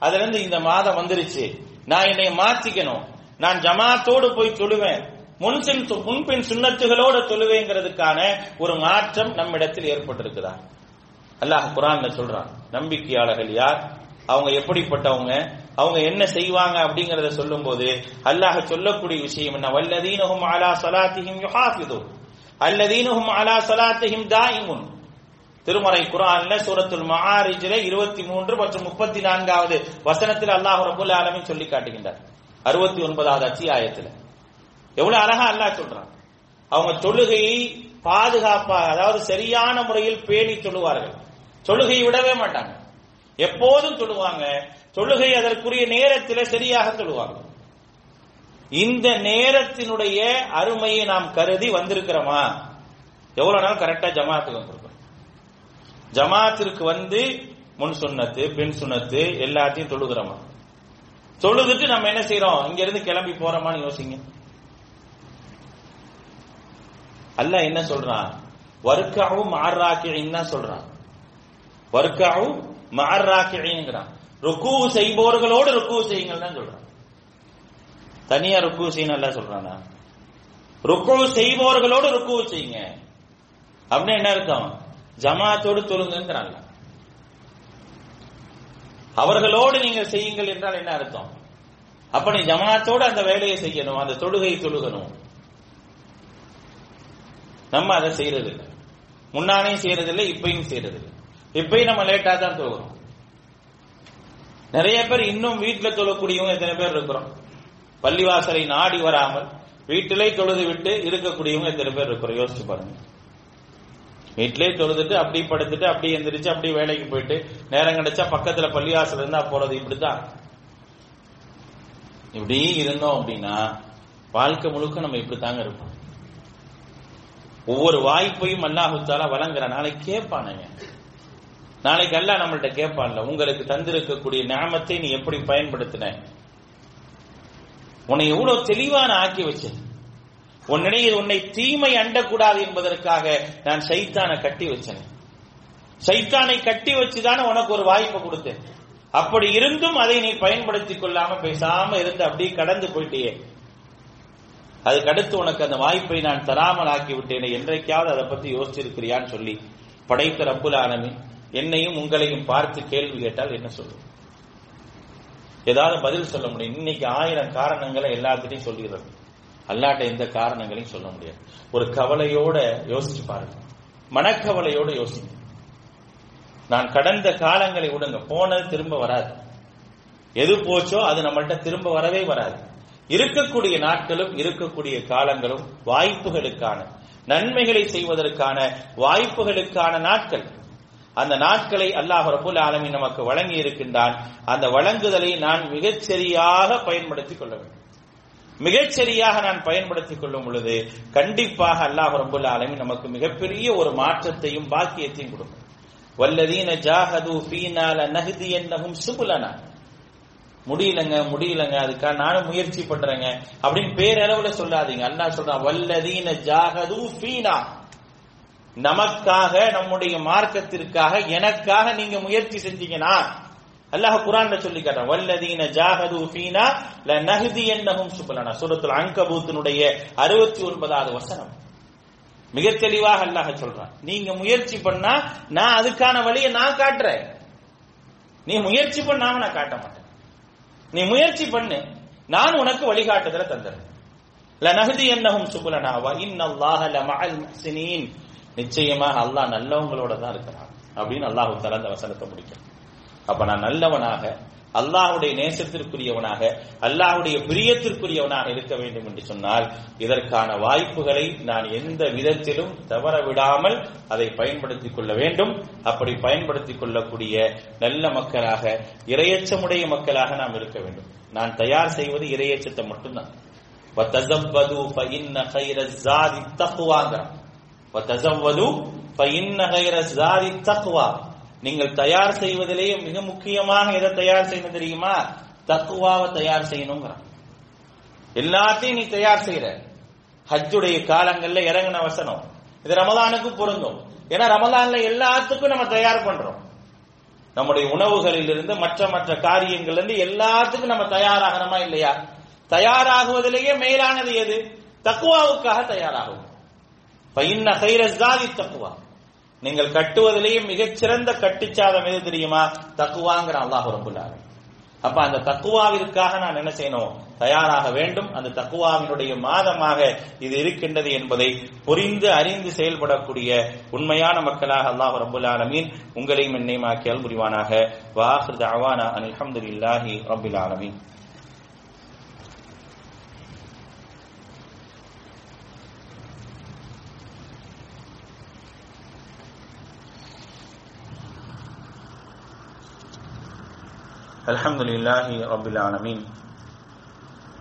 அதுல இருந்து இந்த மாதம் வந்துருச்சு. நான் என்னை மாத்திக்கணும் நான் ஜமாத்தோடு போய் தொழுவேன். முன்பின் முன்பின் சுண்ணத்துகளோடு தொழுவேங்கிறதுக்கான ஒரு மாற்றம் நம்மிடத்தில் ஏற்பட்டிருக்குதா? அல்லாஹ் குரான் சொல்றான் நம்பிக்கையாளர்கள் யார்? அவங்க எப்படிப்பட்டவங்க? அவங்க என்ன செய்வாங்க அப்படிங்கறத சொல்லும்போது அல்லாஹ் சொல்லக்கூடிய விஷயம் என்ன? வல்லதீனஹும் அலா சலாத்திஹிம் யுஹாஃபிது அல்லதீனஹும் அலா சலாத்திஹிம் தாயிமுன் திருமறை குரான்ல சூரத்துல் மஆரிஜ்ல 23 மற்றும் 34வது வசனத்தில் அல்லாஹ் ரபுல் ஆலமின் சொல்லி காட்டுகின்றார். 69வது அத்தியாயத்துல. எவ்வளவு அழகா அல்லாஹ் சொல்றான். அவங்க தொழுகையை பாதுகாப்பாக அதாவது சரியான முறையில் பேணி தொழுவார்கள். தொழுகையை விடவே மாட்டாங்க. எப்போதும் தொழுவாங்க. தொழுகை அதற்குரிய நேரத்தில் சரியாக தொழுவாங்க. இந்த நேரத்தினுடைய அருமையை நாம் கருதி வந்திருக்கிறோமா? எவ்வளவு நாள் கரெக்டா ஜமாத்துக்கு வந்துடும் ஜமாத்திற்கு வந்து முன் சுண்ணத்து பின் சுண்ணத்து எல்லாத்தையும் தொழுகிறோமா? தொழுதுட்டு நம்ம என்ன செய்யறோம் இங்க இருந்து கிளம்பி போறோமான்னு யோசிங்க. அல்ல என்ன சொல்றான்? வர்க்காவும் மார்ராக்கிழின்னு தான் சொல்றான். வர்க்காவும் மாறாக்கிழின்ங்கிறான் ருக்கு செய்பவர்களோடு ருக்கு செய்யுங்கள் தான் சொல்றான். தனியா ருக்கு செய்யணும் எல்லாம் சொல்றானா? ருக்கு செய்பவர்களோடு ருக்கு செய்யுங்க. அப்படின்னு என்ன அர்த்தம்? ஜமாத்தோடு தொழுங்கிறாங்க அவர்களோடு நீங்கள் செய்யுங்கள் என்றால் என்ன அர்த்தம்? அப்ப நீ ஜமாத்தோடு அந்த வேலையை செய்யணும் அந்த தொழுகை தொழுகணும். நம்ம அதை செய்யறது இல்லை முன்னானையும் செய்யறது இல்லை இப்பயும் செய்யறது இப்பயும் நம்ம லேட்டா தான் தொழுகிறோம். நிறைய பேர் இன்னும் வீட்டுல தொழக்கூடியவங்க எத்தனை பேர் இருக்கிறோம்? பள்ளிவாசலை நாடி வராமல் வீட்டிலே தொழுது விட்டு இருக்கக்கூடியவங்க எத்தனை பேர் இருக்கிறோம்? யோசிச்சு பாருங்க. வீட்டிலே தொழுதுட்டு அப்படி படுத்துட்டு அப்படி எந்திரிச்சு அப்படி வேலைக்கு போயிட்டு நேரம் கிடைச்சா பக்கத்துல பள்ளிவாசல் இருந்தா போறது இப்படித்தான். இப்படி இருந்தோம் அப்படின்னா வாழ்க்கை முழுக்க நம்ம இப்படித்தாங்க இருப்போம். ஒவ்வொரு வாய்ப்பையும் அல்லாஹுத்தாலா வழங்குற நாளைக்கு கேட்பானுங்க. நாளைக்கு அல்ல நம்மள்ட்ட கேட்பான்ல உங்களுக்கு தந்திருக்கக்கூடிய ஞாபத்தை நீ எப்படி பயன்படுத்தின? உன்னை எவ்வளவு தெளிவான ஆக்கி உன் உன்னிடையே உன்னை தீமை அண்டக்கூடாது என்பதற்காக நான் சைத்தானை கட்டி வச்சேன். சைத்தானை கட்டி வச்சுதானே உனக்கு ஒரு வாய்ப்பை கொடுத்தேன். அப்படி இருந்தும் அதை நீ பயன்படுத்திக் கொள்ளாம பேசாம இருந்து அப்படியே கடந்து போயிட்டே அதுக்கடுத்து உனக்கு அந்த வாய்ப்பை நான் தராமல் ஆக்கி விட்டேனே என்றைக்காவது அதை பத்தி யோசிச்சிருக்கிறியான்னு சொல்லி படைத்த ரப்புல் என்னையும் உங்களையும் பார்த்து கேள்வி கேட்டால் என்ன சொல்லும் ஏதாவது பதில் சொல்ல முடியும். இன்னைக்கு ஆயிரம் காரணங்களை எல்லாத்திட்டையும் சொல்லிடுறது. அல்லாட்ட எந்த காரணங்களையும் சொல்ல முடியாது. ஒரு கவலையோட யோசிச்சு பாருங்க. மனக்கவலையோட யோசிங்க. நான் கடந்த காலங்களை விடுங்க. போனது திரும்ப வராது. எது போச்சோ அது நம்மள்கிட்ட திரும்ப வரவே வராது. இருக்கக்கூடிய நாட்களும் இருக்கக்கூடிய காலங்களும் வாய்ப்புகளுக்கான நன்மைகளை செய்வதற்கான வாய்ப்புகளுக்கான நாட்கள். அந்த நாட்களை அல்லாஹ் ரபுல் ஆலமி நமக்கு வழங்கி இருக்கின்றான் அந்த வழங்குதலை நான் மிகச் சரியாக பயன்படுத்திக் கொள்ள வேண்டும். மிகச்சரியாக நான் பயன்படுத்திக் கொள்ளும் பொழுது கண்டிப்பாக அல்லாஹ் ரபுல் ஆலமி நமக்கு மிகப்பெரிய ஒரு மாற்றத்தையும் பாக்கியத்தையும் கொடுக்கும். வல்லதீன ஜாஹது ஃபீனால நஹதி என்னகும் சுபுலனா. முடியலங்க முடியலங்க அதுக்காக நானும் முயற்சி பண்றேங்க அப்படின்னு பேரளவுல சொல்லாதீங்க. அண்ணா சொல்றான் வல்லதீன ஜாகது ஃபீனா. நமக்காக நம்முடைய மார்க்கத்திற்காக எனக்காக நீங்க முயற்சி செஞ்சீங்கன்னா அல்லாஹ் குரான்ல சொல்லி காட்டுறான் வல்லதீன ஜாஹது ஃபீனா லநஹதி என்னஹும் சுபலனா. சூரத்துல் அன்கபூத்தினுடைய 69வது வசனம். மிக தெளிவாக அல்லாஹ் சொல்றான் நீங்க முயற்சி பண்ணா நான் அதுக்கான வழியை நான் காட்டுறேன். நீ முயற்சி பண்ணாம நான் காட்ட மாட்டேன். நீ முயற்சி பண்ணு நான் உனக்கு வழிகாட்டுதல தந்துறேன். லநஹதி என்னஹும் சுபலனா வ இன்னல்லாஹ லமஅல் முஹ்சினீன். நிச்சயமாக அல்லாஹ் நல்லவங்களோட தான் இருக்கிறான் அப்படின்னு அல்லாஹ் தஆலா அந்த வசனத்தை முடிக்கிறான். அப்ப நான் நல்லவனாக அல்லாஹுடைய நேசத்திற்குரியவனாக அல்லாஹுடைய பிரியத்திற்குரியவனாக இருக்க வேண்டும் என்று சொன்னால் இதற்கான வாய்ப்புகளை நான் எந்த விதத்திலும் தவற விடாமல் அதை பயன்படுத்திக் கொள்ள வேண்டும். அப்படி பயன்படுத்திக் கொள்ளக்கூடிய நல்ல மக்களாக இரையச்சமுடைய மக்களாக நாம் இருக்க வேண்டும். நான் தயார் செய்வது இரையச்சத்தை மட்டும்தான். தக்குவாங்கிறான் நீங்கள் தயார் செய்வதிலேயே மிக முக்கியமாக எதை தயார் செய்யணும் தெரியுமா? தக்குவாவை தயார் செய்யணுங்கிறான். எல்லாத்தையும் நீ தயார் செய்யற. ஹஜ்ஜுடைய காலங்கள்ல இறங்கின வசனம். இது ரமதானுக்கும் பொருந்தும். ஏன்னா ரமதான்ல எல்லாத்துக்கும் நம்ம தயார் பண்றோம். நம்முடைய உணவுகளில் இருந்து மற்ற மற்ற காரியங்கள்ல இருந்து எல்லாத்துக்கும் நம்ம தயாராகணுமா இல்லையா? தயாராகுவதிலேயே மேலானது எது? தக்குவாவுக்காக தயாராகும். பையன் கைரஸ் தான் தக்குவா. நீங்கள் கட்டுவதிலேயே மிகச்சிறந்த கட்டுச்சாதம் எது தெரியுமா? தக்குவாங்கிற அல்லாஹ் ரபுல்லாரு அப்ப அந்த தக்குவாவிற்காக நான் என்ன செய்யணும்? தயாராக வேண்டும். அந்த தக்குவாவினுடைய மாதமாக இது இருக்கின்றது என்பதை புரிந்து அறிந்து செயல்படக்கூடிய உண்மையான மக்களாக அல்லாஹ் ரபுல் ஆலமீன் உங்களையும் என்னையும் ஆக்கியால் புரிவானாக. வாஹிர் தவானா அல்ஹம்துலில்லாஹி ரபுல் ஆலமீன். الحمد لله رب العالمين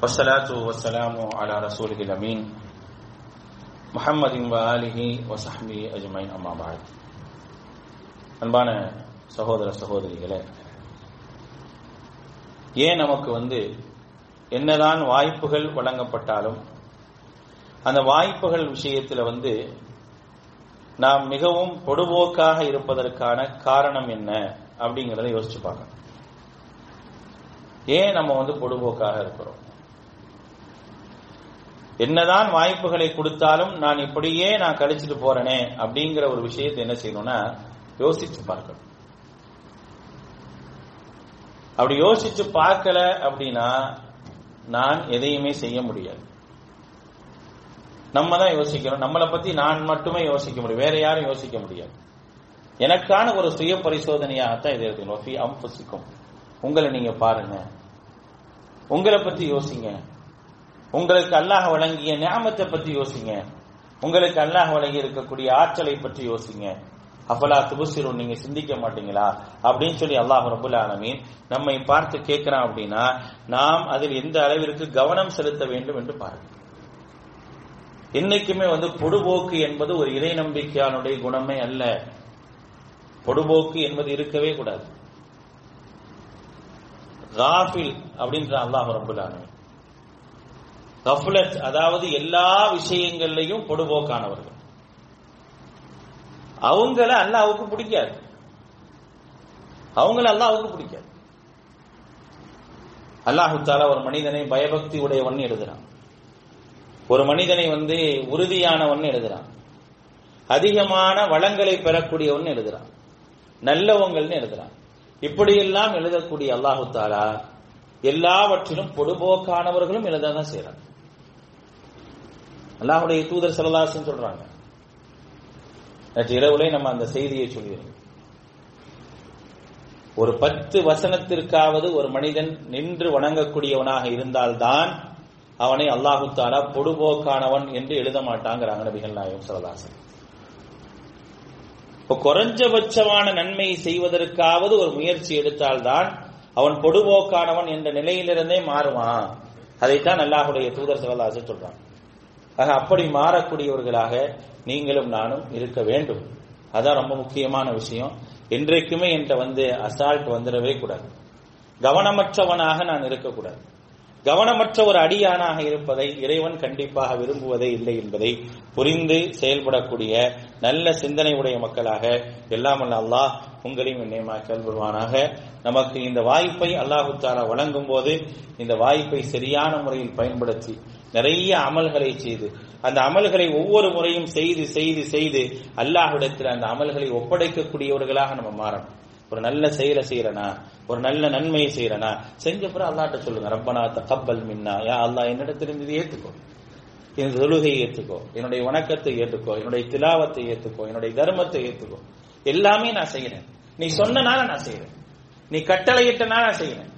والصلاة والسلام على رسوله الأمين محمد وآله وصحبه أجمعين أما بعد அன்பான சகோதர சகோதரிகளே ஏன் நமக்கு வந்து என்னதான் வாய்ப்புகள் வழங்கப்பட்டாலும் அந்த வாய்ப்புகள் விஷயத்தில் வந்து நாம் மிகவும் பொடுபோக்காக இருப்பதற்கான காரணம் என்ன அப்படிங்கிறத யோசிச்சு பார்க்கணும் ஏன் நம்ம வந்து பொடுபோக்காக இருக்கிறோம்? என்னதான் வாய்ப்புகளை கொடுத்தாலும் நான் இப்படியே நான் கழிச்சிட்டு போறேனே அப்படிங்கிற ஒரு விஷயத்தை என்ன செய்யணும்னா யோசிச்சு பார்க்கணும். அப்படி யோசிச்சு பார்க்கல அப்படின்னா நான் எதையுமே செய்ய முடியாது. நம்ம தான் யோசிக்கணும். நம்மளை பத்தி நான் மட்டுமே யோசிக்க முடியும். வேற யாரும் யோசிக்க முடியாது. எனக்கான ஒரு சுய பரிசோதனையாகத்தான் இதை எடுத்துக்கணும். அம்புசிக்கும் உங்களை நீங்க பாருங்க. உங்களை பத்தி யோசிங்க. உங்களுக்கு அல்லாஹ் வழங்கிய ஞாபகத்தை பத்தி யோசிங்க. உங்களுக்கு அல்லாஹ் வழங்கி இருக்கக்கூடிய ஆற்றலை பற்றி யோசிங்க. அப்பலா துபுசிரும் நீங்க சிந்திக்க மாட்டீங்களா? அப்படின்னு சொல்லி அல்லாஹ் ரபுல் ஆலமீன் நம்மை பார்த்து கேட்கிறான் அப்படின்னா நாம் அதில் எந்த அளவிற்கு கவனம் செலுத்த வேண்டும் என்று பாருங்க. என்னைக்குமே வந்து பொடுபோக்கு என்பது ஒரு இறை நம்பிக்கையானுடைய குணமே அல்ல. பொடுபோக்கு என்பது இருக்கவே கூடாது. காஃபில் அப்படின்ற அல்லாஹ் ரபுல்லான கஃபுலத் அதாவது எல்லா விஷயங்கள்லையும் பொடுபோக்கானவர்கள். அவங்கள அல்லாவுக்கு பிடிக்காது. அவங்கள அல்லாவுக்கு பிடிக்காது. அல்லாஹு தாலா ஒரு மனிதனை பயபக்தி உடையவன் எழுதுறான். ஒரு மனிதனை வந்து உறுதியானவன் எழுதுறான். அதிகமான வளங்களை பெறக்கூடியவன் எழுதுறான். நல்லவங்கள்னு எழுதுறான். இப்படியெல்லாம் எழுதக்கூடிய அல்லாஹு தாலா எல்லாவற்றிலும் பொடுபோக்கானவர்களும் எழுததான் செய்யறாங்க அல்லாஹுடைய தூதர் செலதாசன் சொல்றாங்க. நேற்று இரவுலே நம்ம அந்த செய்தியை சொல்லிடுறோம் ஒரு பத்து வசனத்திற்காவது ஒரு மனிதன் நின்று வணங்கக்கூடியவனாக இருந்தால்தான் அவனை அல்லாஹு தாலா பொடுபோக்கானவன் என்று எழுத மாட்டாங்கிறாங்க நபிகள் நாயகம் சரதாசன் இப்போ குறைஞ்சபட்சமான நன்மை செய்வதற்காவது ஒரு முயற்சி எடுத்தால்தான் அவன் பொடுபோக்கானவன் என்ற நிலையிலிருந்தே மாறுவான். அதைத்தான் அல்லாஹுடைய தூதர் சகலாசு சொல்றான். ஆக அப்படி மாறக்கூடியவர்களாக நீங்களும் நானும் இருக்க வேண்டும். அதான் ரொம்ப முக்கியமான விஷயம். என்றைக்குமே என்கிட்ட வந்து அசால்ட் வந்துடவே கூடாது. கவனமற்றவனாக நான் இருக்கக்கூடாது. கவனமற்ற ஒரு அடியானாக இருப்பதை இறைவன் கண்டிப்பாக விரும்புவதே இல்லை என்பதை புரிந்து செயல்படக்கூடிய நல்ல சிந்தனை உடைய மக்களாக எல்லாம் அல்ல அல்லாஹ் உங்களையும் என்னையுமா செயல்படுவானாக. நமக்கு இந்த வாய்ப்பை அல்லாஹு தாரா வழங்கும் போது இந்த வாய்ப்பை சரியான முறையில் பயன்படுத்தி நிறைய அமல்களை செய்து அந்த அமல்களை ஒவ்வொரு முறையும் செய்து செய்து செய்து அல்லாஹ்விடத்தில் அந்த அமல்களை ஒப்படைக்கக்கூடியவர்களாக நம்ம மாறணும். ஒரு நல்ல செயலை செய்யறனா? ஒரு நல்ல நன்மையை செய்யறனா? செஞ்ச பிறகு அல்லாட்ட சொல்லுங்க ரப்பனா தகப்பல் மின்னா. யா அல்லா என்னிடத்திலிருந்து இது ஏத்துக்கோ. எனது தொழுகையை ஏத்துக்கோ. என்னுடைய வணக்கத்தை ஏத்துக்கோ. என்னுடைய திலாவத்தை ஏத்துக்கோ. என்னுடைய தர்மத்தை ஏத்துக்கோ. எல்லாமே நான் செய்யறேன். நீ சொன்னனால நான் செய்யறேன். நீ கட்டளையிட்டனால நான் செய்யறேன்.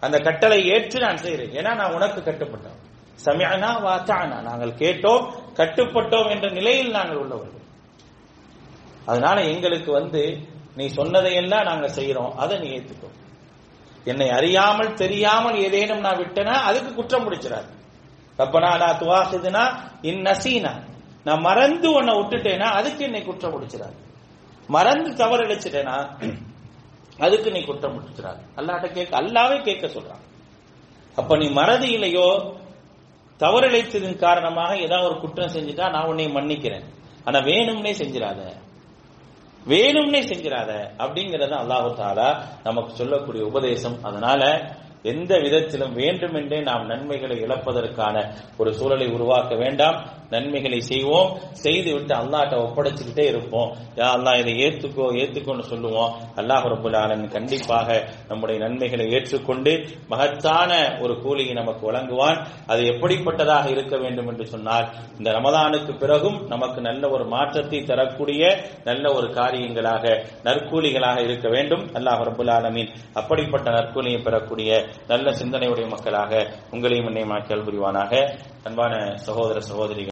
அந்த கட்டளை ஏற்று நான் செய்யறேன். ஏன்னா நான் உனக்கு கட்டுப்பட்டோம் சமயனா வாத்தானா நாங்கள் கேட்டோம் கட்டுப்பட்டோம் என்ற நிலையில் நாங்கள் உள்ளவர்கள். அதனால எங்களுக்கு வந்து நீ சொன்னதையெல்லாம் நாங்க செய்யறோம் அதை நீ ஏத்துக்கோ. என்னை அறியாமல் தெரியாமல் ஏதேனும் நான் விட்டனா அதுக்கு குற்றம் முடிச்சிடாது ரப்பனா லா துவாசிதுனா இன் நசீனா. நான் மறந்து உன்னை விட்டுட்டேனா அதுக்கு என்னை குற்றம் முடிச்சிடாது மறந்து தவறு இழைச்சிட்டேனா அதுக்கு நீ குற்றம் முடிச்சிடாது அல்லாட்ட கேட்க அல்லாவே கேட்க சொல்றான். அப்ப நீ மறதி தவறு இழைத்ததின் காரணமாக ஏதாவது ஒரு குற்றம் செஞ்சுட்டா நான் உன்னை மன்னிக்கிறேன். ஆனா வேணும்னே செஞ்சிடாத. வேணும்னே செஞ்சிடாத அப்படிங்கறத அல்லாஹு தாலா நமக்கு சொல்லக்கூடிய உபதேசம். அதனால எந்த விதத்திலும் வேண்டுமென்றே நாம் நன்மைகளை இழப்பதற்கான ஒரு சூழலை உருவாக்க வேண்டாம். நன்மைகளை செய்வோம். செய்து விட்டு அல்லாட்ட ஒப்படைச்சுக்கிட்டே இருப்போம். யா அல்லா இதை ஏத்துக்கோ ஏத்துக்கோன்னு சொல்லுவோம். அல்லாஹ் ரபுல் ஆலமின் கண்டிப்பாக நம்முடைய நன்மைகளை ஏற்றுக்கொண்டு மகத்தான ஒரு கூலியை நமக்கு வழங்குவான். அது எப்படிப்பட்டதாக இருக்க வேண்டும் என்று சொன்னால் இந்த ரமதானுக்கு பிறகும் நமக்கு நல்ல ஒரு மாற்றத்தை தரக்கூடிய நல்ல ஒரு காரியங்களாக நற்கூலிகளாக இருக்க வேண்டும். அல்லாஹ் ரபுல் அப்படிப்பட்ட நற்கூலியை பெறக்கூடிய நல்ல சிந்தனையுடைய மக்களாக உங்களையும் என்னையுமாக்கல் புரிவானாக. அன்பான சகோதர சகோதரிகள்